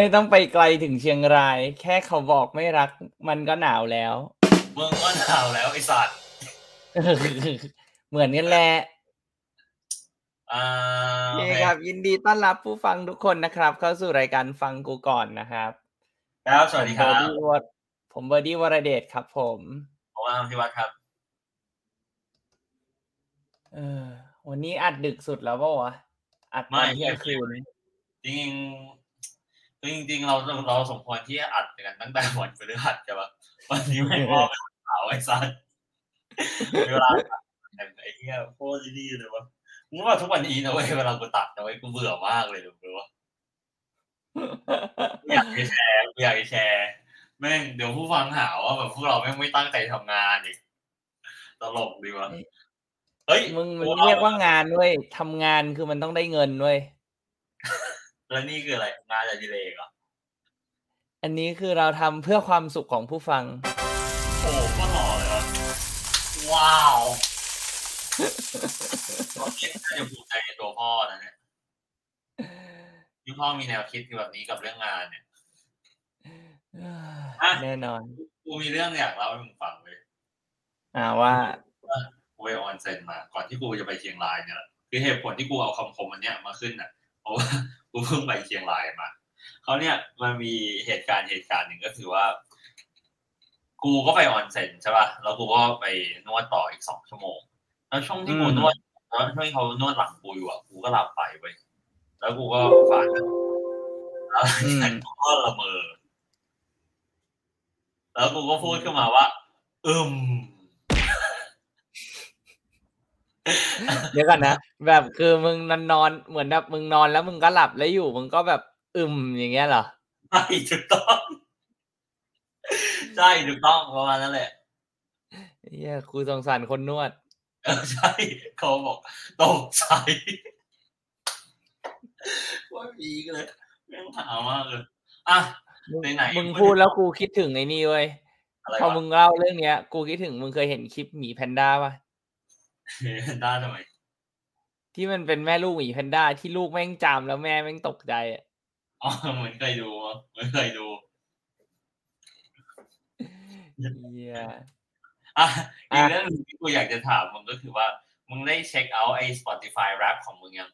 ไม่ต้องไปไกลถึงเชียงราย แค่เขาบอกไม่รัก มันก็หนาวแล้วเมืองก็หนาวแล้วไอ้สัตว์เหมือนกันแหละอ่าโอเคครับ ยินดีต้อนรับผู้ฟังทุกคนนะครับ เข้าสู่รายการฟังกูก่อนนะครับครับสวัสดีครับผมเบอร์ดี้วรผมเบอร์ดี้วรเดชครับ ผมผมอามพิวัตรครับเออวันนี้อัดดึกสุดแล้วเปล่าวะอัดตอนไม่เที่ยงคืนจริง ๆจริงจริงๆเราเราสมควรที่จะอัดกันตั้งแต่วันพฤหัสใช่ปะวันนี้ไม่พอเป็นวันเสาร์ไอ้สัตว์เวลาอัดไอ้เหี้ยโคตรดีเลยวะมึงว่าทุกวันนี้นะเว้ยเวลากูตัดนะเว้ยกูเบื่อมากเลยรู้ปะกูอยากจะแชร์กูอยากจะแชร์แม่งเดี๋ยวผู้ฟังหาว่าแบบพวกเราแม่งไม่ตั้งใจทำงานอีกตลกดีวะเฮ้ยมึงมันเรียกว่างานเว้ยทำงานคือมันต้องได้เงินเว้ย แล้วนี่คืออะไรงานอะไรดีเลยเหรอ อันนี้คือเราทำเพื่อความสุขของผู้ฟัง โอ้โหก็หล่อเลยวะว้าวตอนนี้น่าจะภูมิใจในตัวพ่อนะเนี่ยที่พ่อมีแนวคิดแบบนี้กับเรื่องงานเนี่ยอะแน่นอน กูมีเรื่องอยากเล่าให้มึงฟังเลยอ่าว่ากูไปออนเซ็นมา ก่อนที่กูจะไปเชียงรายเนี่ยแหละคือเหตุผลที่กูเอาคำคมอันเนี้ยมาขึ้นน่ะเพ ราะว่ากูเพิ่งไปเชียงรายมาเขาเนี่ยมันมีเหตุการณ์เหตุการณ์หนึ่งก็คือว่า กูก็ไปออนเซ็นใช่ป่ะแล้วกูก็ไปนวดต่ออีกสองชั่วโมง แล้วช่วงที่กูอืมนวดแล้วช่วงที่เขานวดหลังกูอยู่อะกูก็หลับไปเว้ยแล้วกูก็ฝันแล้วอืมกูก็ละเมอแล้วกูก็พูดขึ้นมาว่าอึม เดี๋ยวก่อนนะแบบคือมึงนอนนอนเหมือนแบบมึงนอนแล้วมึงก็หลับแล้วอยู่มึงก็แบบอึมอย่างเงี้ยเหรอใช่ถูกต้องใช่ถูกต้องประมาณนั้นแหละเฮียครูสงสารคนนวดเออใช่เขาบอกตกใจว่าพีกเลยแม่งหามากเลยอะมึงไหนๆมึงพูดแล้วกูคิดถึงไอ้นี่เว้ยอะไรพอวะมึงเล่าเรื่องเนี้ย กูคิดถึงมึงเคยเห็นคลิปหมีแพนด้าป่ะ ได้ทำไม ที่มันเป็นแม่ลูกหมีแพนด้าที่ลูกแม่งจามแล้วแม่แม่งตกใจอะอ๋อเหมือนเคยดูเหมือนเคยดูเฮียอะอีอะกเรื่องหนึงที่กูอยากจะถามมึงก็คือว่า มึงได้เช็คเอาท์ไอ้ Spotify Rap ของมึงยัง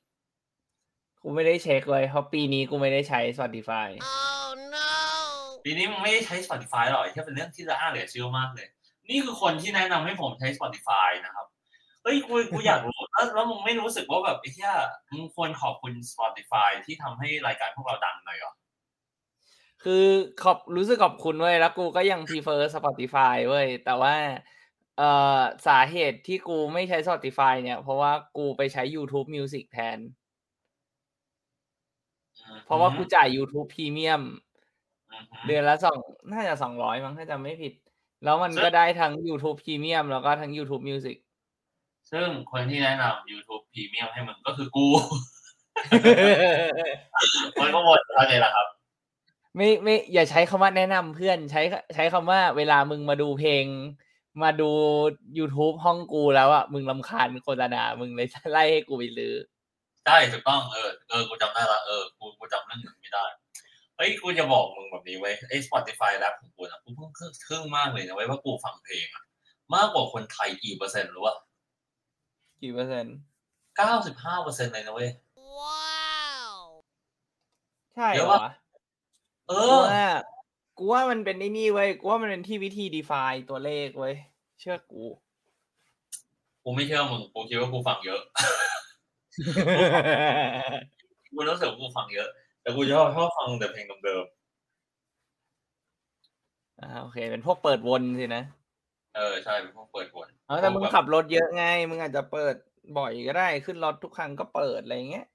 กูไม่ได้เช็คเลยเพราะปีนี้กูไม่ได้ใช้ Spotify ปีนี้มึงไม่ได้ใช้ Spotify หรอกที่เป็นเรื่องที่ละอ้าเหลือเชื่อมากเลย นี่คือคนที่แนะนำให้ผมใช้ Spotify นะครับ เฮ้ยกูกูอยากรู้แล้วแล้วมึงไม่รู้สึกว่าแบบไอ้เหี้ยมึงควรขอบคุณ Spotify ที่ทำให้รายการพวกเราดังหน่อยเหรอคือขอบรู้สึกขอบคุณเว้ยแล้วกูก็ยัง prefer Spotify เว้ยแต่ว่าเอ่อสาเหตุที่กูไม่ใช้ Spotify เนี่ย เพราะว่ากูไปใช้ YouTube Music แทน เพราะว่ากูจ่าย YouTube Premium อืมเดือนละสองน่าจะสองร้อยมั้งถ้าจำไม่ผิด แล้วมันซึ่งก็ได้ทั้ง YouTube Premium แล้วก็ทั้ง YouTube Music ซึ่งคนที่แนะนำ YouTube Premium ให้มึงก็คือกู มันก็หมดเท่านี้แหละครับ ไม่ไม่อย่าใช้คำว่าแนะนำเพื่อนใช้ใช้คำว่าเวลามึงมาดูเพลง มาดู YouTube ห้องกูแล้วอะมึงลำคาญโฆษณามึงเลยไล่ให้กูไปลือใช่ถูกต้องเออเออกูจำได้ละเออกูกูจำเรื่องหนึ่งไม่ได้เฮ้ยกูจะบอกมึงแบบนี้ไว้ยไอ้ Spotify แรปของกูนะกูเพิ่งทึ่งมากเลยนะเว้ยว่ากูฟังเพลงอะมากกว่าคนไทยกี่เปอร์เซ็นต์รู้ป่ะ กี่เปอร์เซ็นต์เก้าสิบห้าเปอร์เซ็นต์เลยนะเว้ยใช่เดี๋เหรยวอว่าเอกูอว่ากูว่ามันเป็นไอ้นี่เว้ยกูว่ามันเป็นที่วิธี define ตัวเลขเว้ย เชื่อกู กูไม่เชื่อมึง กูคิดว่ากูฟังเยอะ กูรู้สึกว่ากูฟังเยอะ แต่กูชอบชอบฟังแต่เพลงเดิมอ่าโอเค เป็นพวกเปิดวนสินะๆ เออใช่เป็นพวกเปิดวนเออแต่มึงพวกบบขับรถเยอะไง มึงอาจจะเปิดบ่อยก็ได้ขึ้นรถทุกครั้งก็เปิดอะไรเงี้ย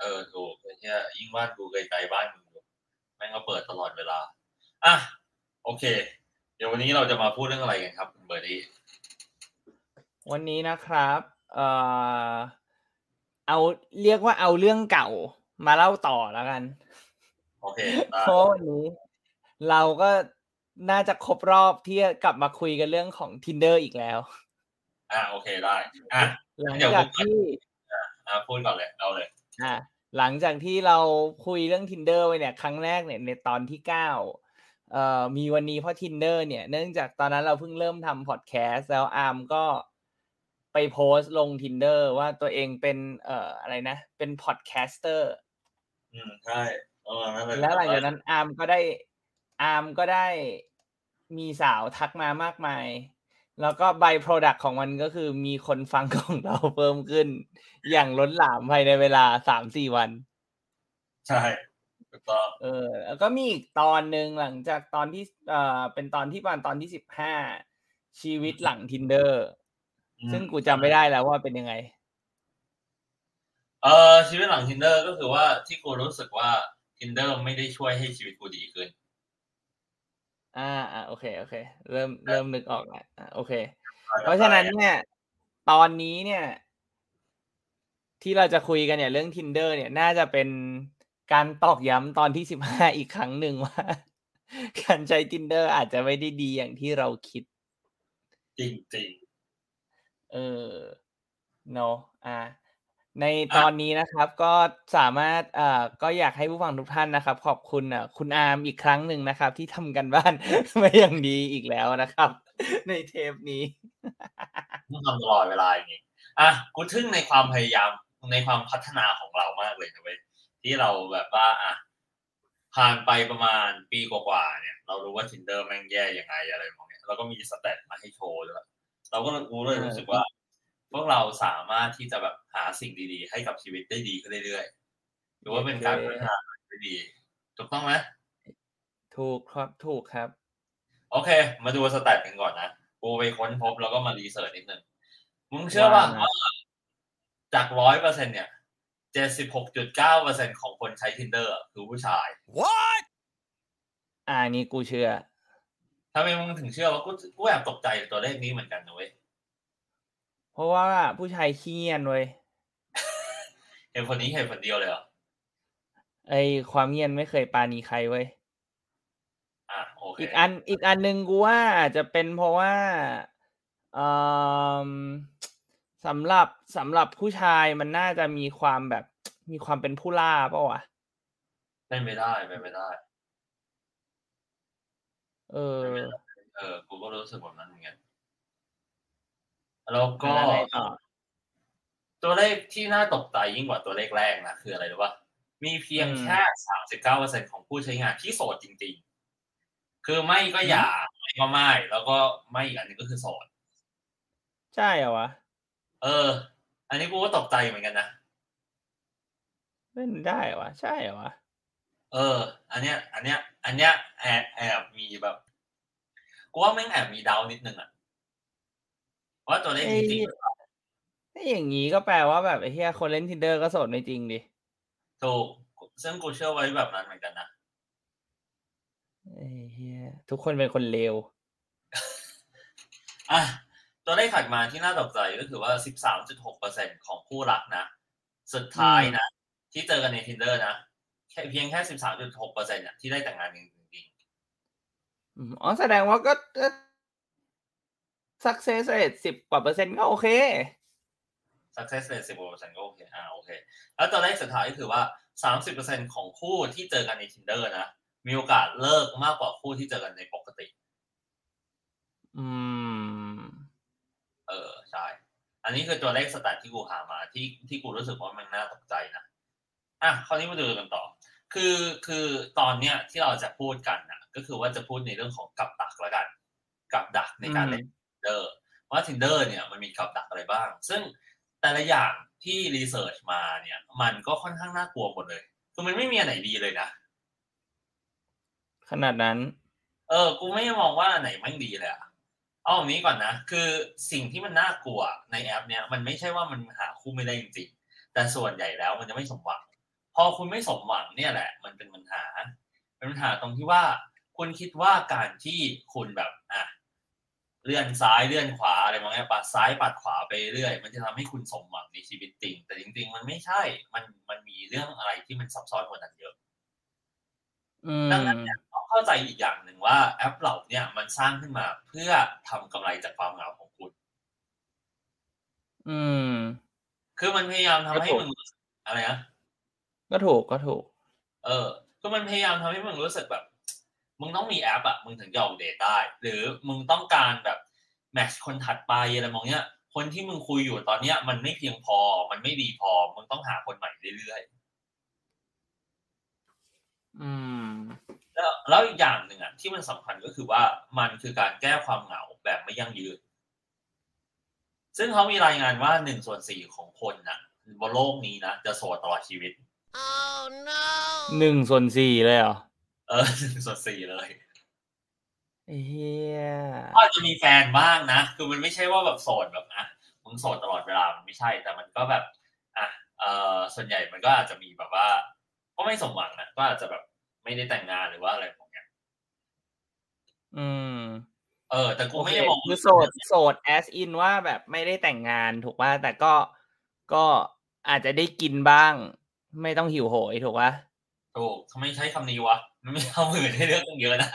เออถูกไอ้เนี่ยยิ่งบ้านกูไกลๆบ้านมึงอยู่แม่งก็เปิดตลอดเวลาอะโอเค เดี๋ยววันนี้เราจะมาพูดเรื่องอะไรกันครับคุณเบอร์ดี้วันนี้นะครับเอ่อเอาเรียกว่าเอาเรื่องเก่ามาเล่าต่อแล้วกัน โอเคได้เพราะวันนี้ เราก็ น่าจะครบรอบที่จะกลับมาคุยกันเรื่องของ tinder อีกแล้ว อะโอเคได้อะหลังเดี๋ยวจากผมที่อะพูดก่อนเลยเอาเลย อ่า หลังจากที่เราคุยเรื่อง tinder ไปเนี่ย ครั้งแรกเนี่ยในตอนที่เก้าเอ่อมีวันนี้เพราะ tinder เนี่ยเนื่องจากตอนนั้นเราเพิ่งเริ่มทำพอดแคสต์แล้วอาร์มก็ไปโพสต์ลง tinder ว่าตัวเองเป็นเอ่ออะไรนะ เป็น podcaster อืมใช่เออนั่นเลยแล้วหลังจากนั้นอาร์มก็ได้อาร์มก็ได้ มีสาวทักมามากมาย แล้วก็ by product ของมันก็คือมีคนฟังของเราเพิ่มขึ้น อย่างล้นหลามภายในเวลาสามสี่วัน ใช่ถูกต้องเออ แล้วก็มีอีกตอนหนึ่งหลังจากตอนที่เอ่อเป็นตอนที่ประมาณตอนที่สิบห้าชีวิตหลัง tinder อืมซึ่งกูจำไม่ได้แล้วว่าเป็นยังไง เออชีวิตหลัง tinder ก็คือว่าที่กูรู้สึกว่า tinder ไม่ได้ช่วยให้ชีวิตกูดีขึ้น อ่าอ่าโอเคโอเค เริ่มเริ่มนึกออกแล้วอ่าโอเค เพราะฉะนั้นเนี่ย ตอนนี้เนี่ย ที่เราจะคุยกันเนี่ย เรื่อง tinder เนี่ยน่าจะเป็นการตอกย้ำตอนที่สิบห้าอีกครั้งหนึ่งว่า การใช้ tinder อาจจะไม่ได้ดีอย่างที่เราคิด จริงจริงเออเนาะอ่า ในตอนนี้นะครับก็สามารถเอ่อก็อยากให้ผู้ฟังทุกท่านนะครับ ขอบคุณอะคุณอาร์มอีกครั้งหนึ่งนะครับ ที่ทำกันบ้านมาอย่างดีอีกแล้วนะครับ ในเทปนี้ๆต้องทำตลอดเวลาอย่างนี้อะกูทึ่งในความพยายามในความพัฒนาของเรามากเลยนะเว้ยที่เราแบบว่าอะผ่านไปประมาณปีกว่าๆเนี่ย เรารู้ว่า tinder แม่งแย่ยังไงอะไรพวกเนี้ยเราก็มีสเตตมาให้โชว์ด้วยเราก็กูเลยรู้สึกว่า พวกเราสามารถที่จะแบบ หาสิ่งดีๆ ให้กับชีวิตได้ดีขึ้นเรื่อยๆหรือว่าเป็นการพัฒนาได้ดี ถูกต้องไหมถูกครับถูกครับ โอเค มาดูสแตทกันก่อนนะกูไปค้นพบแล้วก็มารีเสิร์ชนิดนึงมึงเชื่อป่ะว่าว่าจากร้อยเปอร์เซ็นเนี่ยเจ็ดสิบหกจุดเก้าเปอร์เซ็นของคนใช้ tinder อะคือผู้ชายอ่านี่กูเชื่อทำไมมึงถึงเชื่อว่ากูกูแอบตกใจกับตัวเลขนี้เหมือนกันนะเว้ยเพราะว่าผู้ชายขี้เงียนเว้ย เหตุผลนี้เหตุผลเดียวเลยเหรอไอความเงียนไม่เคยปราณีใครเว้ยอะโอเคอีกอันอีกอันหนึ่งกูว่าอาจจะเป็นเพราะว่าเอ่อสำหรับสำหรับผู้ชายมันน่าจะมีความแบบมีความเป็นผู้ล่าเปล่าวะเป็นไปได้เป็นไปได้ เออ เออ กูก็รู้สึกแบบนั้นเหมือนกันแล้วก็อะไร ต่อตัวเลขที่น่าตกใจยิ่งกว่าตัวเลขแรกนะคืออะไรรู้ป่ะมีเพียงแค่สามสิบเก้าเปอร์เซ็นของผู้ใช้งานที่โสดจริง ๆ คือไม่ก็อย่าไม่ก็ไม่ แล้วก็ไม่อีกอันหนึงก็คือโสด ใช่เหรอวะ เออ อันนี้กูก็ตกใจเหมือนกันนะเป็นได้เหรอวะใช่เหรอวะเออ อันเนี้ย อันเนี้ย อันเนี้ยแอบแอบมีแบบกูว่าแม่งแอบมีเดานิดนึงอะว่าตัวเลขจริงๆ ถ้าอย่างนี้ก็แปลว่าแบบไอ้เหี้ยคนเล่น tinder ก็โสดไม่จริงดิถูกซึ่งกูเชื่อไว้แบบนั้นเหมือนกันนะไอ้เหี้ยทุกคนเป็นคนเลวอะตัวเลขถัดมาที่น่าตกใจก็คือว่า 13.6%ของคู่รักนะ สุดท้ายนะ ที่เจอกันใน tinder นะแค่เพียงแค่ 13.6%เนี่ยที่ได้แต่งงานจริงอืมอ๋อ แสดงว่าก็ก็ success rate สิบกว่าเปอร์เซ็นต์ก็โอเคๆ success rate 10%ก็โอเคอ่าโอเค แล้วตัวเลขสุดท้ายก็คือว่า30%ของคู่ที่เจอกันใน tinder นะ มีโอกาสเลิกมากกว่าคู่ที่เจอกันในปกติ อืม เออใช่ อันนี้คือตัวเลขสแตทที่กูหามา ที่ที่กูรู้สึกว่ามันน่าตกใจนะอะคราวนี้มาดูกันต่อ คือคือตอนเนี้ยที่เราจะพูดกันนะก็คือว่าจะพูดในเรื่องของกับดักแล้วกัน กับดักในการเล่น tinder ว่า tinder เนี่ยมันมีกับดักอะไรบ้าง ซึ่ง แต่ละอย่างที่รีเสิร์ชมาเนี่ย มันก็ค่อนข้างน่ากลัวหมดเลยคือมันไม่มีอันไหนดีเลยนะ ขนาดนั้น เออ กูไม่มองว่าอันไหนแม่งดีเลยอะเอาอย่างนี้ก่อนนะ คือสิ่งที่มันน่ากลัวในแอป เนี้ยมันไม่ใช่ว่ามันหาคู่ไม่ได้จริงๆ แต่ส่วนใหญ่แล้วมันจะไม่สมหวัง พอคุณไม่สมหวังเนี่ยแหละ มันเป็นปัญหา เป็นปัญหาตรงที่ว่า คุณคิดว่าการที่คุณแบบ อะ เลื่อนซ้ายเลื่อนขวาอะไรบางอย่างปัดซ้ายปัดขวาไปเรื่อย มันจะทำให้คุณสมหวังในชีวิตจริง แต่จริง ๆ มันไม่ใช่ มันมันมีเรื่องอะไรที่มันซับซ้อนกว่านั้นเยอะอืมดังนั้นเนี่ยต้องเข้าใจอีกอย่างหนึ่งว่าแอปเหล่าเนี่ยมันสร้างขึ้นมาเพื่อทำกำไรจากความเหงาของคุณ อืม คือมันพยายามทำให้ครับผมมึงอะไรนะก็ถูกก็ถูก เออ ก็มันพยายามทำให้มึงรู้สึกแบบ มึงต้องมีแอปอะมึงถึงจะออกเดทได้ หรือมึงต้องการแบบแมทช์คนถัดไปอะไรมองเนี้ย คนที่มึงคุยอยู่ตอนเนี้ย มันไม่เพียงพอ มันไม่ดีพอ มึงต้องหาคนใหม่เรื่อยอืมๆแล้วแล้วอีกอย่างหนึ่งอะที่มันสำคัญก็คือว่ามันคือการแก้ความเหงาแบบไม่ยั่งยืน ซึ่งเขามีรายงานว่าหนึ่งส่วนสี่ของคนน่ะบนโลกนี้นะจะโสดตลอดชีวิต Oh no! หนึ่งส่วนสี่เลยเหรอ เออหนึ่งส่วนสี่เลยเฮียก็อาจจะมีแฟนบ้างนะ คือมันไม่ใช่ว่าแบบโสดแบบอะมึงโสดตลอดเวลามันไม่ใช่ แต่มันก็แบบอะเออส่วนใหญ่มันก็อาจจะมีแบบว่า ก็ไม่สมหวังนะก็อาจจะแบบไม่ได้แต่งงานหรือว่าอะไรพวกเนี้ยอืม เออ แต่กูโอไม่เคได้มองคือโสดโสด as in ว่าแบบไม่ได้แต่งงานถูกป่ะแต่ก็ก็อาจจะได้กินบ้าง ไม่ต้องหิวโหยถูกป่ะถูกทำไมใช้คำนี้วะ มันไม่เอาอื่นให้เลือกตั้งเยอะนะ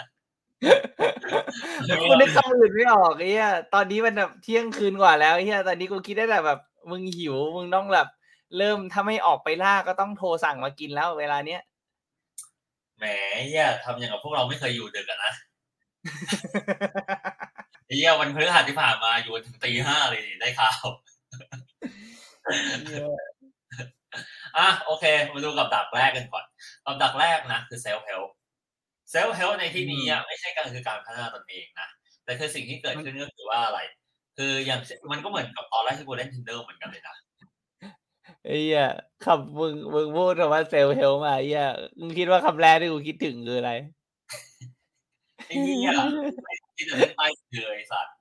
กูนึกคำอื่นไม่ออกไอ้เหี้ยตอนนี้มันแบบเที่ยงคืนกว่าแล้วไอ้เหี้ยตอนนี้กูคิดได้แต่แบบ มึงหิวมึงต้องแบบเริ่มถ้าไม่ออกไปล่าก็ต้องโทรสั่งมากินแล้วเวลาเนี้ยแหมเหี้ยทำอย่างกับพวกเราไม่เคยอยู่ดึกอะนะไอ้เหี้ยวันพฤหัสที่ผ่านมาอยู่ถึงตีห้าเลยนี่ได้ข่าว อะโอเค มาดูกับดักแรกกันก่อน กับดักแรกนะ คือ self-help self-help ในที่นี้อะไม่ใช่การคือการพัฒนาตนเองนะ แต่คือสิ่งที่เกิดขึ้นก็คือว่าอะไร คืออย่างมันก็เหมือนกับตอนแรกที่กูเล่น tinder เหมือนกันเลยนะไอ้เหี้ยคำมึงมึงพูดคำว่า self-help มาไอ้เหี้ยมึงคิดว่าคำแรกที่กูคิดถึงคืออะไรไอ้เหี้ยไม่คิดจะเล่นใต้เรือไอ้สัตว์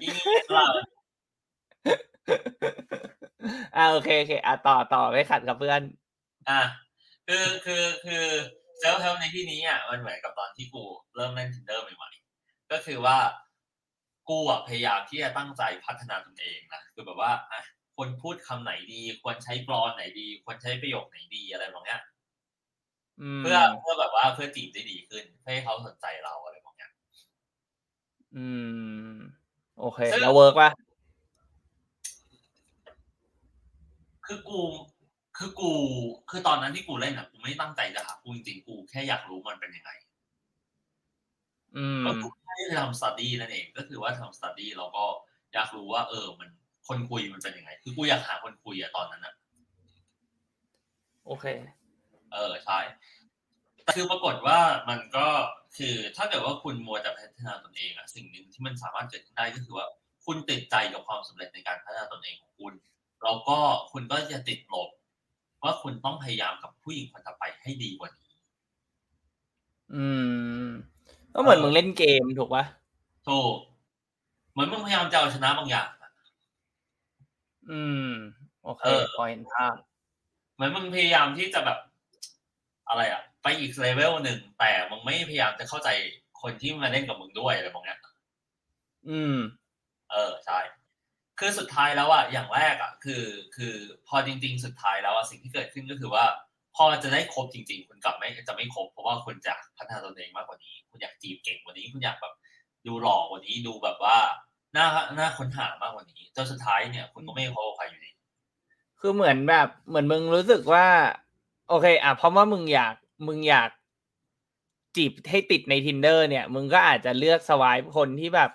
ไอ้เหี้ยว่า อ่าโอเคโอเคอะต่อต่อไม่ขัดกับเพื่อน อะคือคือคือเซลฟ์เฮลในที่นี้อะมันเหมือนกับตอนที่กูเริ่มเล่น tinder ใหม่ๆก็คือว่ากูอะพยายามที่จะตั้งใจพัฒนาตนเองนะคือแบบว่าอะควรพูดคำไหนดี ควรใช้กรอนไหนดี ควรใช้ประโยคไหนดีอะไรแบบเนี้ยอืมเพื่อเพื่อแบบว่าเพื่อจีบได้ดีขึ้นเพื่อให้เขาสนใจเราอะไรแบบเนี้ยอืม โอเคซึ่งแล้ว work ป่ะ คือกูคือกู คือตอนนั้นที่กูเล่นอะกูไม่ตั้งใจจะหากูจริงๆกูแค่อยากรู้มันเป็นยังไง อืมก็กูแค่ทำสต u d ดี้นั่นเองก็คือว่าทำสต u d ดี้แล้วก็อยากรู้ว่า เออ มันคนคุยมันเป็นยังไง คือกูอยากหาคนคุยอะตอนนั้นอะโอเค เออใช่แต่คือปรากฏว่ามันก็คือถ้าเกิดว่าคุณมัวแต่พัฒนาตนเองอะสิ่งหนึ่งที่มันสามารถเกิดขึ้นได้ก็คือว่า คุณติดใจกับความสำเร็จในการพัฒนาตนเองของคุณ แล้วก็คุณก็จะติดลบว่าคุณต้องพยายามกับผู้หญิงคนต่อไปให้ดีกว่านี้ อืม ก็เหมือนเออมึงเล่นเกมถูกป่ะถูกเหมือนมึงพยายามจะเอาชนะบางอย่างอะอืม โอเคเออพอเห็นภาพเหมือนมึงพยายามที่จะแบบ อะไรอะไปอีกเลเวลหนึ่งแต่มึงไม่พยายามจะเข้าใจคนที่มาเล่นกับมึงด้วยอะไรบางอย่างอืม เออใช่ คือสุดท้ายแล้วอะอย่างแรกอะคือ คือพอจริง ๆ สุดท้ายแล้วอะสิ่งที่เกิดขึ้นก็คือว่า พอจะได้ครบจริง ๆ คุณกลับไม่จะไม่ครบเพราะว่าคุณจะพัฒนาตนเองมากกว่านี้ คุณอยากจีบเก่งกว่านี้คุณอยากแบบดูหล่อกว่านี้ดูแบบว่าหน้าหน้าค้นหามากกว่านี้จนสุดท้ายเนี่ย คุณก็ไม่พบใครอยู่ดีคือเหมือนแบบเหมือนมึงรู้สึกว่า โอเค อะเพราะว่ามึงอยากมึงอยากจีบให้ติดใน tinder เนี่ย มึงก็อาจจะเลือกสวายคนที่แบบ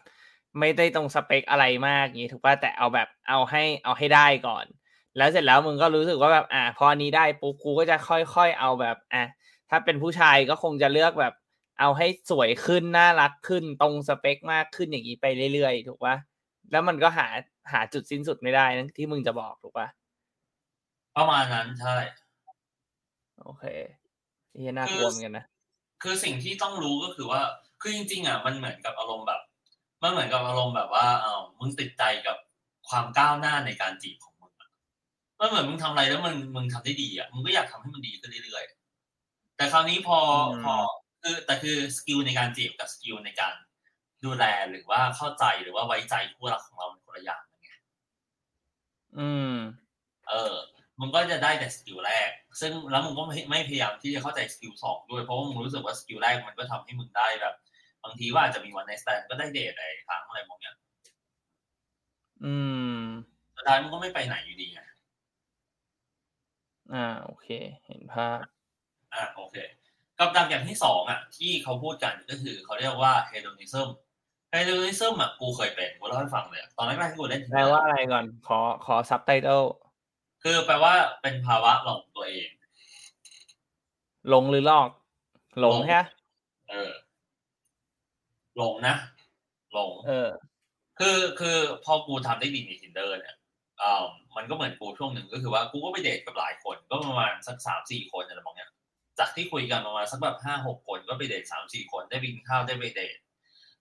ไม่ได้ตรงสเปคอะไรมากอย่างนี้ถูกป่ะแต่เอาแบบเอาให้เอาให้ได้ก่อน แล้วเสร็จแล้วมึงก็รู้สึกว่าแบบอะพออันนี้ได้ปุ๊บกูก็จะค่อยๆเอาแบบอะถ้าเป็นผู้ชายก็คงจะเลือกแบบ เอาให้สวยขึ้นน่ารักขึ้นตรงสเปคมากขึ้นอย่างนี้ไปเรื่อยๆถูกป่ะแล้วมันก็หาหาจุดสิ้นสุดไม่ได้นะที่มึงจะบอกถูกป่ะประมาณนั้นใช่โอเคนี่น่ากลัวเหมือนกันนะคือสิ่งที่ต้องรู้ก็คือว่า คือจริงๆอะมันเหมือนกับอารมณ์แบบ มันเหมือนกับอารมณ์แบบว่าเออมึงติดใจกับความก้าวหน้าในการจีบของมึงอะมันเหมือนมึงทำอะไรแล้วมึงมึงทำได้ดีอะมึงก็อยากทำให้มันดีขึ้นเรื่อยๆแต่คราวนี้พออืมพอคือแต่คือ skill ในการจีบกับ skill ในการดูแลหรือว่าเข้าใจหรือว่าไว้ใจคู่รักของเราเป็นคนละอย่างกันไงอืม เออมึงก็จะได้แต่ skill แรก ซึ่งแล้วมึงก็ไม่ไม่พยายามที่จะเข้าใจ skill สองด้วยเพราะว่ามึงรู้สึกว่า skill แรกมันก็ทำให้มึงได้แบบ บางทีว่าอาจจะมี one night stand ก็ได้เดทอะไรครั้งอะไรมองเนี้ย อืมสุดท้ายมึงก็ไม่ไปไหนอยู่ดีไงอ่า โอเค เห็นภาพ อ่า โอเค กับดักอย่างที่สองอะ ที่เขาพูดกันก็คือเขาเรียกว่าเฮโดนิซึมเฮโดนิซึมอะกูเคยเป็นกูเล่าให้ฟังเลยตอนแรกๆที่กูเล่นแปลว่าอะไรก่อน ขอขอซับไตเติลคือแปลว่าเป็นภาวะหลงตัวเองหลงหรือลอกหลงหลงใช่ไหมเออ หลงนะหลงเออ คือคือพอกูทำได้ดีใน tinder เนี่ยอ่ามันก็เหมือนกูช่วงหนึ่งก็คือว่ากูก็ไปเดทกับหลายคน ก็ประมาณสักสามสี่คนอะไรประมาณเนี้ยจากที่คุยกันประมาณสักแบบห้าหกคนก็ไปเดทสามสี่คนได้ไปกินข้าวได้ไปเดท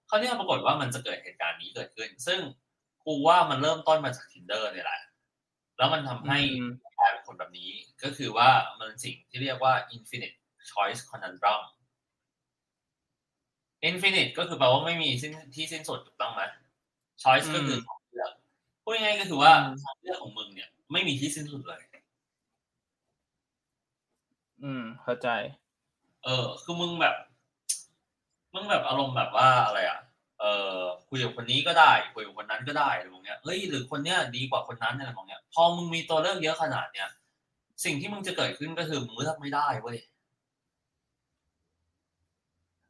คราวเนี้ยปรากฏว่ามันจะเกิดเหตุการณ์นี้เกิดขึ้น ซึ่งกูว่ามันเริ่มต้นมาจาก tinder เนี่ยแหละแล้วมันทำให้อืมกลายเป็นคนแบบนี้ ก็คือว่ามันสิ่งที่เรียกว่า infinite choice conundrum infinite ก็คือแปลว่าไม่มีสิ้นที่สิ้นสุดถูกต้องไหม choice ก็คือทางเลือกพูดง่ายๆก็คือว่าทางเลือกของมึงเนี่ย ไม่มีที่สิ้นสุดเลย อืม เข้าใจ เออ คือมึงแบบ มึงแบบอารมณ์แบบว่าอะไรอะ เออคุยกับคนนี้ก็ได้ คุยกับคนนั้นก็ได้อะไรแบบเนี้ยเฮ้ยหรือคนเนี้ยดีกว่าคนนั้นอะไรแบบเนี้ย พอมึงมีตัวเลือกเยอะขนาดเนี้ยสิ่งที่มึงจะเกิดขึ้นก็คือมึงเลือกไม่ได้เว้ย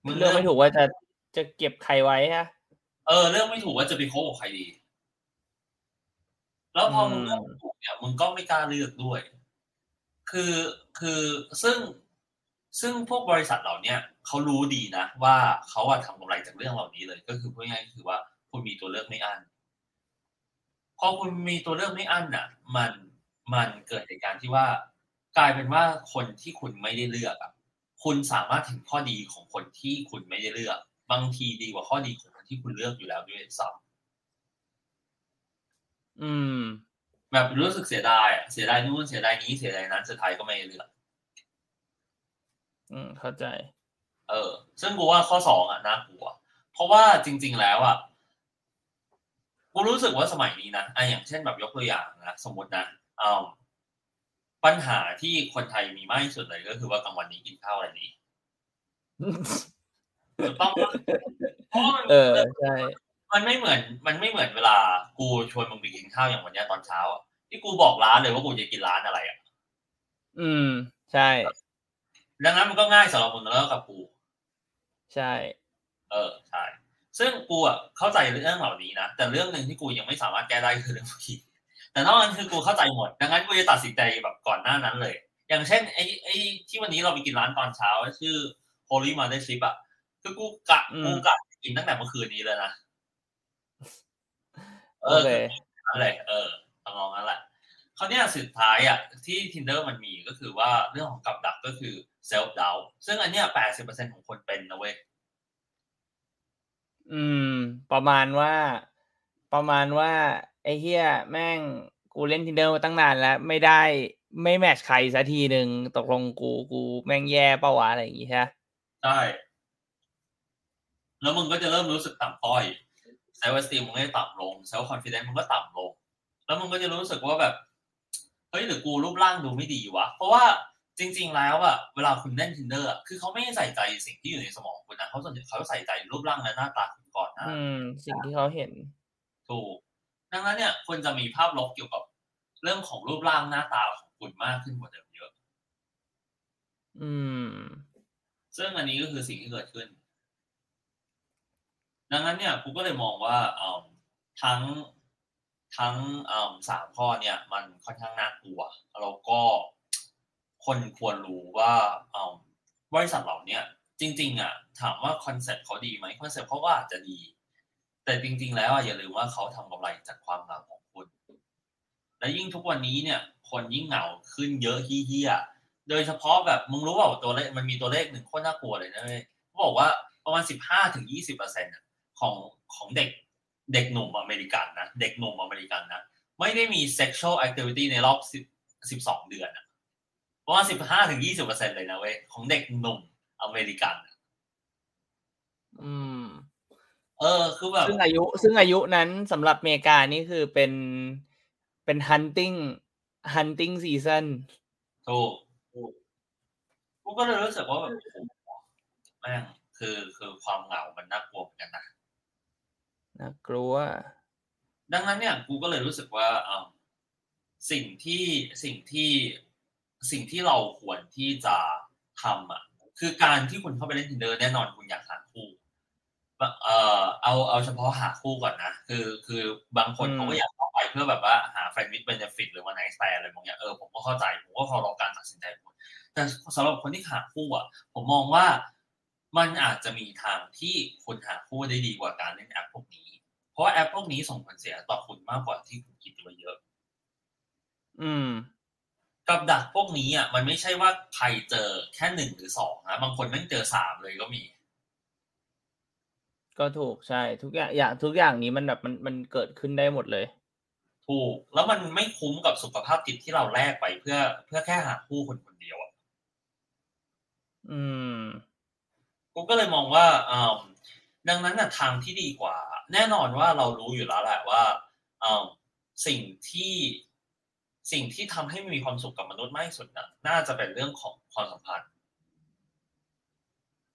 มึงเลือกไม่ถูกว่าจะจะเก็บใครไว้ฮะ เออ เลือกไม่ถูกว่าจะไปคบกับใครดี แล้วพอมึงอืมเลือกไม่ถูกเนี่ยมึงก็ไม่กล้าเลือกด้วย คือคือซึ่งซึ่งพวกบริษัทเหล่าเนี้ยเขารู้ดีนะ ว่าเขาอะทำกำไรจากเรื่องเหล่านี้เลย ก็คือพูดง่ายๆก็คือว่าคุณมีตัวเลือกไม่อั้นพอคุณมีตัวเลือกไม่อั้นอะ มันมันเกิดเหตุการณ์ที่ว่ากลายเป็นว่าคนที่คุณไม่ได้เลือกอะ คุณสามารถเห็นข้อดีของคนที่คุณไม่ได้เลือก บางทีดีกว่าข้อดีของคนที่คุณเลือกอยู่แล้วด้วยซ้ำอืม แบบรู้สึกเสียดายอะเสียดายนู่นเสียดายนี้เสียดายนั้นสุดท้ายก็ไม่ได้เลือก อืม เข้าใจ เออ ซึ่งกูว่าข้อสองอะน่ากลัว เพราะว่าจริง ๆ แล้วอะกูรู้สึกว่าสมัยนี้นะอะอย่างเช่นแบบยกตัวอย่างนะสมมตินะอ่า ปัญหาที่คนไทยมีมากที่สุดเลยก็คือว่ากลางวันนี้กินข้าวอะไรดีถูกต้องปะเพราะว่ามันเออใช่มันไม่เหมือน มันไม่เหมือนเวลา กูชวนมึงไปกินข้าวอย่างวันเนี้ยตอนเช้าอะที่กูบอกร้านเลยว่ากูจะกินร้านอะไรอะอืม ใช่ ดังนั้นมันก็ง่ายสำหรับมึงแล้วกับกู ใช่ เออใช่ ซึ่งกูอะเข้าใจเรื่องเหล่านี้นะแต่เรื่องหนึ่งที่กูยังไม่สามารถแก้ได้คือเรื่องผู้หญิง แต่นอกนั้นคือกูเข้าใจหมด ดังนั้นกูจะตัดสินใจแบบก่อนหน้านั้นเลย อย่างเช่นไอ้ไอ้ที่วันนี้เราไปกินร้านตอนเช้า ชื่อ Holy Mothership อะคือกูกะอืมกูกะกินตั้งแต่เมื่อคืนนี้เลยนะเอโออเคนั่นแหละเออทำนองนั้นแหละเขาวเนี่ยสุดท้ายอะที่ tinder มันมีก็คือว่าเรื่องของกับดักก็คือ self doubt ซึ่งอันเนี้ยแปดสิบเปอร์เซ็นของคนเป็นนะเว้ยอืม ประมาณว่า ประมาณว่า ไอ้เฮียแม่งกูเล่น tinder มาตั้งนานแล้ว ไม่ได้ไม่แมทช์ใครสักทีหนึ่งตกลงกูกูแม่งแย่เปล่าวะอะไรอย่างงี้ใช่ปะใช่แล้วมึงก็จะเริ่มรู้สึกต่ำต้อยself-esteem มึงก็จะต่ำลง self-confidence มึงก็ต่ำลง แล้วมึงก็จะรู้สึกว่าแบบเฮ้ยหรือกูรูปร่างดูไม่ดีวะ เพราะว่าจริง ๆ แล้วอะเวลาคุณเล่น tinder อะคือเขาไม่ได้ใส่ใจสิ่งที่อยู่ในสมองคุณนะเขาส่วนใหญ่เขาใส่ใจรูปร่างและหน้าตาคุณก่อนนะอืมสิ่งที่เขาเห็น ถูก ดังนั้นเนี่ยคุณจะมีภาพลบเกี่ยวกับเรื่องของรูปร่างหน้าตาของคุณมากขึ้นกว่าเดิมเยอะ อืม ซึ่งอันนี้ก็คือสิ่งที่เกิดขึ้น ดังนั้นเนี่ยกูก็เลยมองว่าเอิ่มทั้งทั้งเอิ่มสามข้อเนี่ย มันค่อนข้างน่ากลัว แล้วก็คนควรรู้ว่าเอิ่มบริษัทเหล่าเนี้ยจริง ๆ อะ ถามว่า concept เขาดีไหม concept เขาก็อาจจะดี แต่จริง ๆ แล้วอะอย่าลืมว่าเขาทำกำไรจากความเหงาของคุณ และยิ่งทุกวันนี้เนี่ย คนยิ่งเหงาขึ้นเยอะเหี้ยโดยเฉพาะแบบมึงรู้เปล่าตัวเลขมันมีตัวเลขหนึ่งโคตรน่ากลัวเลยนะเว้ยเขาบอกว่าประมาณสิบห้าถึงยี่สิบเปอร์เซ็นต์ของของเด็กเด็กหนุ่มอเมริกันนะเด็กหนุ่มอเมริกันนะไม่ได้มี sexual activity ในรอบสิบสิบสองเดือนอะประมาณสิบห้าถึงยี่สิบเปอร์เซ็นต์เลยนะเว้ยของเด็กหนุ่มอเมริกันอืม เออคือแบบซึ่งอายุซึ่งอายุนั้นสำหรับอเมริกานี่คือเป็นเป็น hunting hunting season ถูกถูกกูก็เลยรู้สึกว่าแบบโอ้โหแม่งคือคือความเหงามันน่ากลัวเหมือนกันนะน่ากลัว ดังนั้นเนี่ยกูก็เลยรู้สึกว่าเอ่อสิ่งที่สิ่งที่สิ่งที่เราควรที่จะทำอะ คือการที่คุณเข้าไปเล่น tinder แน่นอนคุณอยากหาคู่ เอ่อเอาเอาเฉพาะหาคู่ก่อนนะ คือคือบางคนเขาก็อยากเข้าไปเพื่อแบบว่าหา friend with benefit หรือว่า night affair อะไรบางอย่างเออผมก็เข้าใจ ผมก็เคารพการตัดสินใจของแต่สำหรับคนที่หาคู่อะ ผมมองว่ามันอาจจะมีทางที่คุณหาคู่ได้ดีกว่าการเล่นแอปพวกนี้ เพราะว่าแอปพวกนี้ส่งผลเสียต่อคุณมากกว่าที่คุณคิดไว้เยอะ อืม กับดักพวกนี้อะมันไม่ใช่ว่าใครเจอแค่หนึ่งหรือสองนะบางคนแม่งเจอสามเลยก็มี ก็ถูกใช่ ทุกอย่างอย่างทุกอย่างนี้มันแบบมันมันเกิดขึ้นได้หมดเลย ถูก แล้วมันไม่คุ้มกับสุขภาพจิตที่เราแลกไปเพื่อ เพื่อแค่หาคู่คนคนเดียวอะอืมกูก็เลยมองว่าอ่าดังนั้นน่ะทางที่ดีกว่า แน่นอนว่าเรารู้อยู่แล้วแหละว่าอ่าสิ่งที่สิ่งที่ทำให้มีความสุขกับมนุษย์มากที่สุดน่ะน่าจะเป็นเรื่องของความสัมพันธ์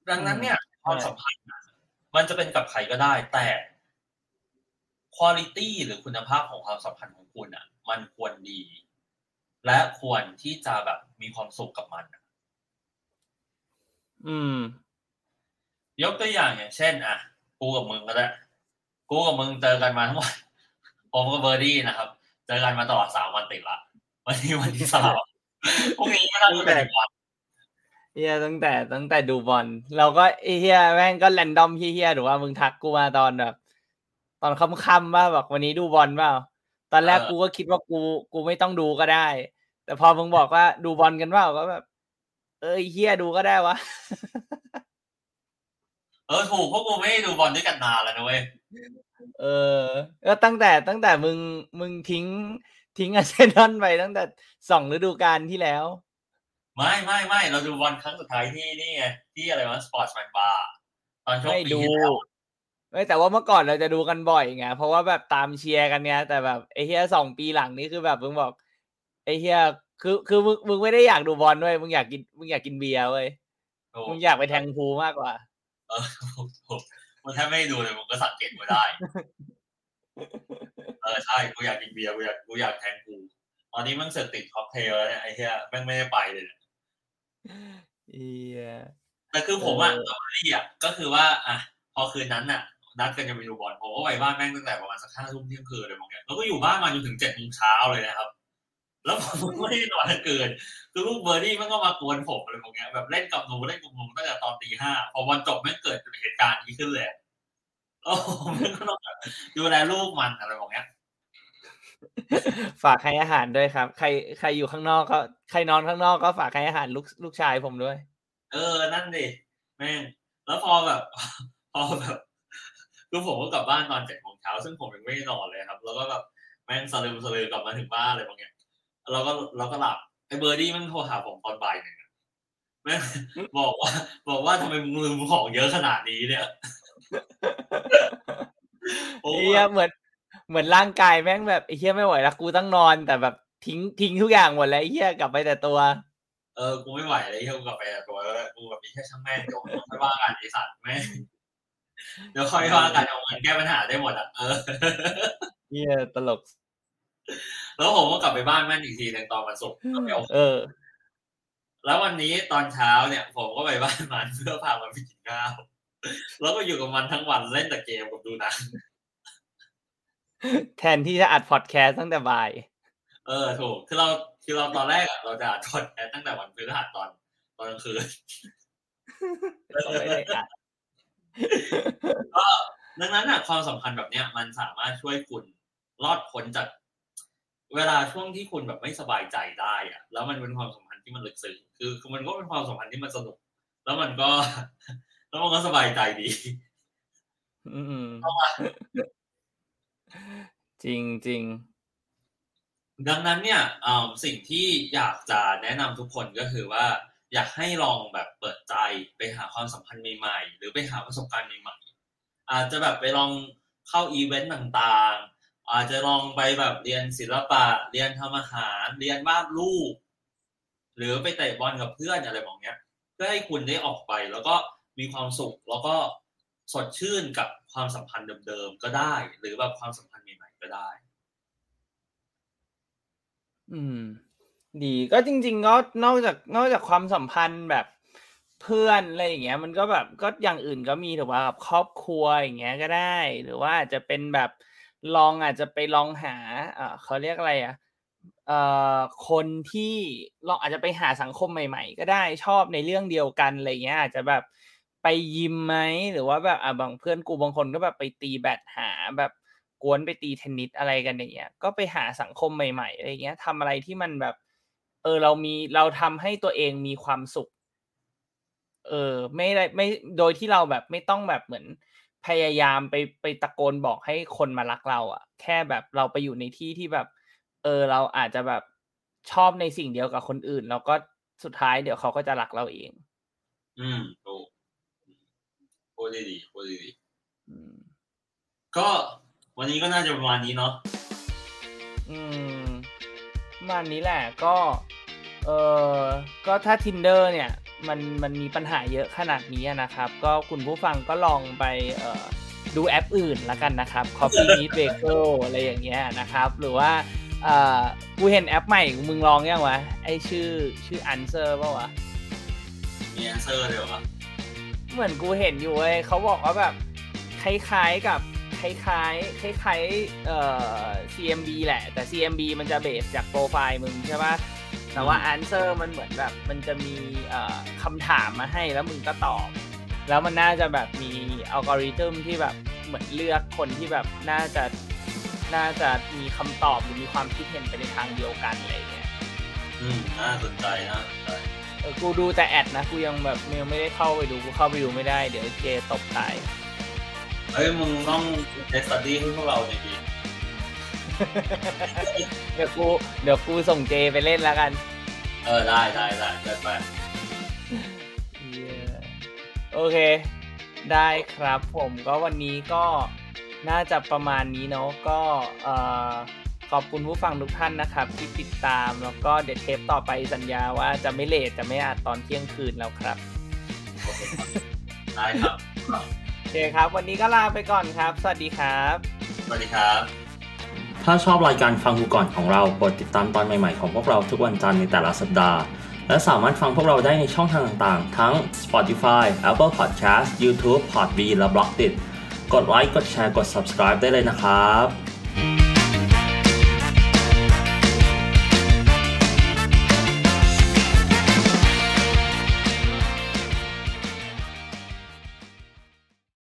ดังนั้นเนี่ยความสัมพันธ์น่ะ มันจะเป็นกับใครก็ได้ แต่คุณภาพหรือคุณภาพของความสัมพันธ์ของคุณอะ มันควรดี และควรที่จะแบบมีความสุขกับมันอะอืม ยกตัวอย่างอย่างเช่น อะ กูกับมึงก็ได้ กูกับมึงเจอกันมาทั้งวันผมกับเบอร์ดี้นะครับ เจอกันมาตลอดสามวันติดละ วันนี้วันที่สามพรุ่งนี้ก็น่าจะเป็นอีกวัน เฮียตั้งแต่ตั้งแต่ดูบอลเราก็ไอ้เฮียแม่งก็แรนดอมเฮียๆหรือว่ามึงทักกูมาตอนแบบ ตอนค่ำๆว่าแบบวันนี้ดูบอลเปล่าตอนแรกกูก็คิดว่ากูกูไม่ต้องดูก็ได้ แต่พอมึงบอกว่าดูบอลกันเปล่าก็แบบ เออไอ้เฮียดูก็ได้วะเออถูกเพราะกูไม่ได้ดูบอลด้วยกันนานแล้วนะเว้ยเออก็ตั้งแต่ตั้งแต่มึงมึงทิ้งทิ้งอาร์เซนอลไปตั้งแต่สองฤดูกาลที่แล้ว ไม่ไม่ไม่เราดูบอลครั้งสุดท้ายที่นี่ไงที่อะไรวะสปอร์ตแมนบาร์ตอนช่วงไม่ปีดูที่แล้วไม่แต่ว่าเมื่อก่อนเราจะดูกันบ่อยไงเพราะว่าแบบตามเชียร์กันเนี้ยแต่แบบไอ้เหี้ยสองปีหลังนี้คือแบบมึงบอกไอ้เหี้ยคือคือมึงมึงไม่ได้อยากดูบอลด้วยมึงอยากกินมึงอยากกินเบียร์เว้ยถูกมึงอยากไปแทง pool มากกว่า เออถูกถูกมึงแทบไม่ได้ดูเลยมึงก็สังเกตกูได้ เออใช่กูอยากกินเบียร์กูอยากกูอยากแทงกูตอนนี้มันเสร็จติดค็อกเทลแล้วเนี่ยไอ้เหี้ยแม่งไม่ได้ไปเลยเนี่ยเหีย แต่คือผมอะเออกับแมรี่อะก็คือว่า อะ พอคืนนั้นน่ะนัดกันจะไปดูบอลผมก็ไปบ้านแม่งตั้งแต่ประมาณสักห้าทุ่มเที่ยงคืนเลยมองเงี้ยแล้วก็อยู่บ้านมาจนถึงเจ็ดโมงเช้าเลยนะครับ แล้วผมไม่ได้นอนทั้งคืนคือลูกเบอร์ดี้มันก็มากวนผมอะไรพวกเนี้ยแบบเล่นกับหนูเล่นกับหนูตั้งแต่ตอนตีห้าพอวันจบแม่งเกิดเหตุการณ์นี้ขึ้นเลยโอ้ผมก็ต้องแบบดูแลลูกมันอะไรพวกเนี้ย ฝากให้อาหารด้วยครับ ใครใครอยู่ข้างนอกก็ใครนอนข้างนอกก็ฝากให้อาหารลูกลูกชายผมด้วย เออ นั่นดิแม่งแล้วพอแบบ พอแบบคือผมก็กลับบ้านตอนเจ็ดโมงเช้าซึ่งผมยังไม่ได้นอนเลยครับ แล้วก็แบบแม่งสลืมสลือกลับมาถึงบ้านอะไรบางอย่างเราก็เราก็หลับไอ้เบอร์ดี้มันโทรหาผมตอนบ่ายหนึ่งอะแม่งบอกว่า บอกว่าทำไมมึงลืมของเยอะขนาดนี้เนี่ยโอ้ไอ้เฮียเหมือน เหมือนร่างกายแม่งแบบไอ้เฮียไม่ไหวแล้วกูต้องนอนแต่แบบทิ้งทิ้งทุกอย่างหมดแล้วไอ้เฮียกลับไปแต่ตัว เออกูไม่ไหวเลยเฮียกูกลับไปแต่ตัวแล้วกูแบบมีแค่ช่างแม่งเดี๋ยวค่อยว่ากันไอสัตว์แม่งเดี๋ยวค่อยว่ากันเอาเงินแก้ปัญหาได้หมดอะเออเฮียตลก แล้วผมก็กลับไปบ้านแม่นอีกทีหนึงตอนวันศุกร์ก็ไปเอาเออ แล้ววันนี้ตอนเช้าเนี่ย ผมก็ไปบ้านมันเพื่อพามันไปกินข้าวแล้วก็อยู่กับมันทั้งวันเล่นแต่เกมกับดูหนัง แทนที่จะอัดพอดแคสต์ตั้งแต่บ่าย เออถูกคือเราคือเราตอนแรกอะเราจะอัดพอดแคสต์ตั้งแต่วันพฤหัสตอนตอนกลางคืนก็ไม่ได้อัดก็ดังนั้นอะความสัมพันธ์แบบเนี้ย มันสามารถช่วยคุณรอดพ้นจากเวลาช่วงที่คุณแบบไม่สบายใจได้อะแล้วมันเป็นความสัมพันธ์ที่มันลึกซึ้งคือคือมันก็เป็นความสัมพันธ์ที่มันสนุก แล้วมันก็ แล้วมันก็สบายใจดีอืม จริงจริงดังนั้นเนี่ยอ่อสิ่งที่อยากจะแนะนำทุกคนก็คือว่า อยากให้ลองแบบเปิดใจไปหาความสัมพันธ์ใหม่ๆ หรือไปหาประสบการณ์ใหม่ๆ อาจจะแบบไปลองเข้าอีเวนต์ต่างๆ อาจจะลองไปแบบเรียนศิลปะ เรียนทำอาหาร เรียนวาดรูป หรือไปเตะบอลกับเพื่อนอะไรแบบเนี้ยเพื่อให้คุณได้ออกไปแล้วก็มีความสุขแล้วก็ สดชื่นกับความสัมพันธ์เดิมๆก็ได้ หรือแบบความสัมพันธ์ใหม่ๆก็ได้ อืม ดีก็จริง ๆ ก็นอกจากนอกจากความสัมพันธ์แบบเพื่อนอะไรอย่างเงี้ย มันก็แบบก็อย่างอื่นก็มีถือว่ากับครอบครัวอย่างเงี้ยก็ได้ หรือว่าอาจจะเป็นแบบลองอาจจะไปลองหาเออเขาเรียกอะไรอะเอ่อคนที่ลองอาจจะไปหาสังคมใหม่ ๆ ก็ได้ชอบในเรื่องเดียวกันอะไรเงี้ยอาจจะแบบ ไปยิมไหมหรือว่าแบบอะบางเพื่อนกูบางคนก็แบบไปตีแบดหาแบบกวนไปตีเทนนิสอะไรกันอย่างเงี้ยก็ไปหาสังคมใหม่ๆอะไรเงี้ยทำอะไรที่มันแบบ เออเรามีเราทำให้ตัวเองมีความสุข เออ ไม่ได้ไม่โดยที่เราแบบไม่ต้องแบบเหมือนพยายามไปไปตะโกนบอกให้คนมารักเราอะ่ะ แค่แบบเราไปอยู่ในที่ที่แบบ เออ เราอาจจะแบบชอบในสิ่งเดียวกับคนอื่น แล้วก็สุดท้ายเดี๋ยวเขาก็จะรักเราเอง อืมถูก พูดได้ดีพูดได้ดีอืมก็วันนี้ก็น่าจะประมาณนี้เนาะอืมประมาณนี้แหละก็ เออก็ถ้า tinder เนี่ย มันมันมีปัญหาเยอะขนาดนี้อะนะครับ ก็คุณผู้ฟังก็ลองไป เอ่อดูแอปอื่นละกันนะครับ Coffee Meet Bagel อะไรอย่างเงี้ยนะครับ หรือว่าเอ่อกูเห็นแอปใหม่มึงลองยังวะ ไอชื่อชื่อ Answer ป่าวะ มีแอนเซอร์เดียวอะ เหมือนกูเห็นอยู่เว้ยเขาบอกว่าแบบคล้ายๆกับคล้ายๆคล้ายๆเอ่อ CMB แหละ แต่ CMB มันจะเบสจากโปรไฟล์มึงใช่ปะแต่ว่า answer มันเหมือนแบบ มันจะมีเอ่อคำถามมาให้แล้วมึงก็ตอบ แล้วมันน่าจะแบบมีอัลกอริทึมที่แบบเหมือนเลือกคนที่แบบน่าจะน่าจะมีคำตอบหรือมีความคิดเห็นไปในทางเดียวกันอะไรอย่างเงี้ยอืมน่าสนใจน่าสนใจเออกูดูแต่แอดนะ กูยังแบบยังไม่ได้เข้าไปดู กูเข้าไปดูไม่ได้ เดี๋ยวเจตบตาย เฮ้ยมึงต้องเทสตัดดี้ให้พวกเราดีเดี๋ยวกูเดี๋ยวกูส่งเจไปเล่นแล้วกันๆเออได้ได้ได้เกิดไปเย้โอเค ได้ครับผมก็วันนี้ก็น่าจะประมาณนี้เนาะก็เอ่อ ขอบคุณผู้ฟังทุกท่านนะครับ ที่ติดตามแล้วก็เดี๋ยวเทปต่อไปสัญญาว่าจะไม่เลทจะไม่อาจตอนเที่ยงคืนแล้วครับได้ครับโอเคครับ วันนี้ก็ลาไปก่อนครับ สวัสดีครับ สวัสดีครับ ถ้าชอบรายการฟังกูก่อนของเรากดติดตามตอนใหม่ๆของพวกเราทุกวันจันทร์ในแต่ละสัปดาห์ และสามารถฟังพวกเราได้ในช่องทางต่างๆ ทั้ง Spotify, Apple Podcast, YouTube, Podbean และ b l o g d i t กดไลค์กดแชร์กด subscribe ได้เลยนะครับ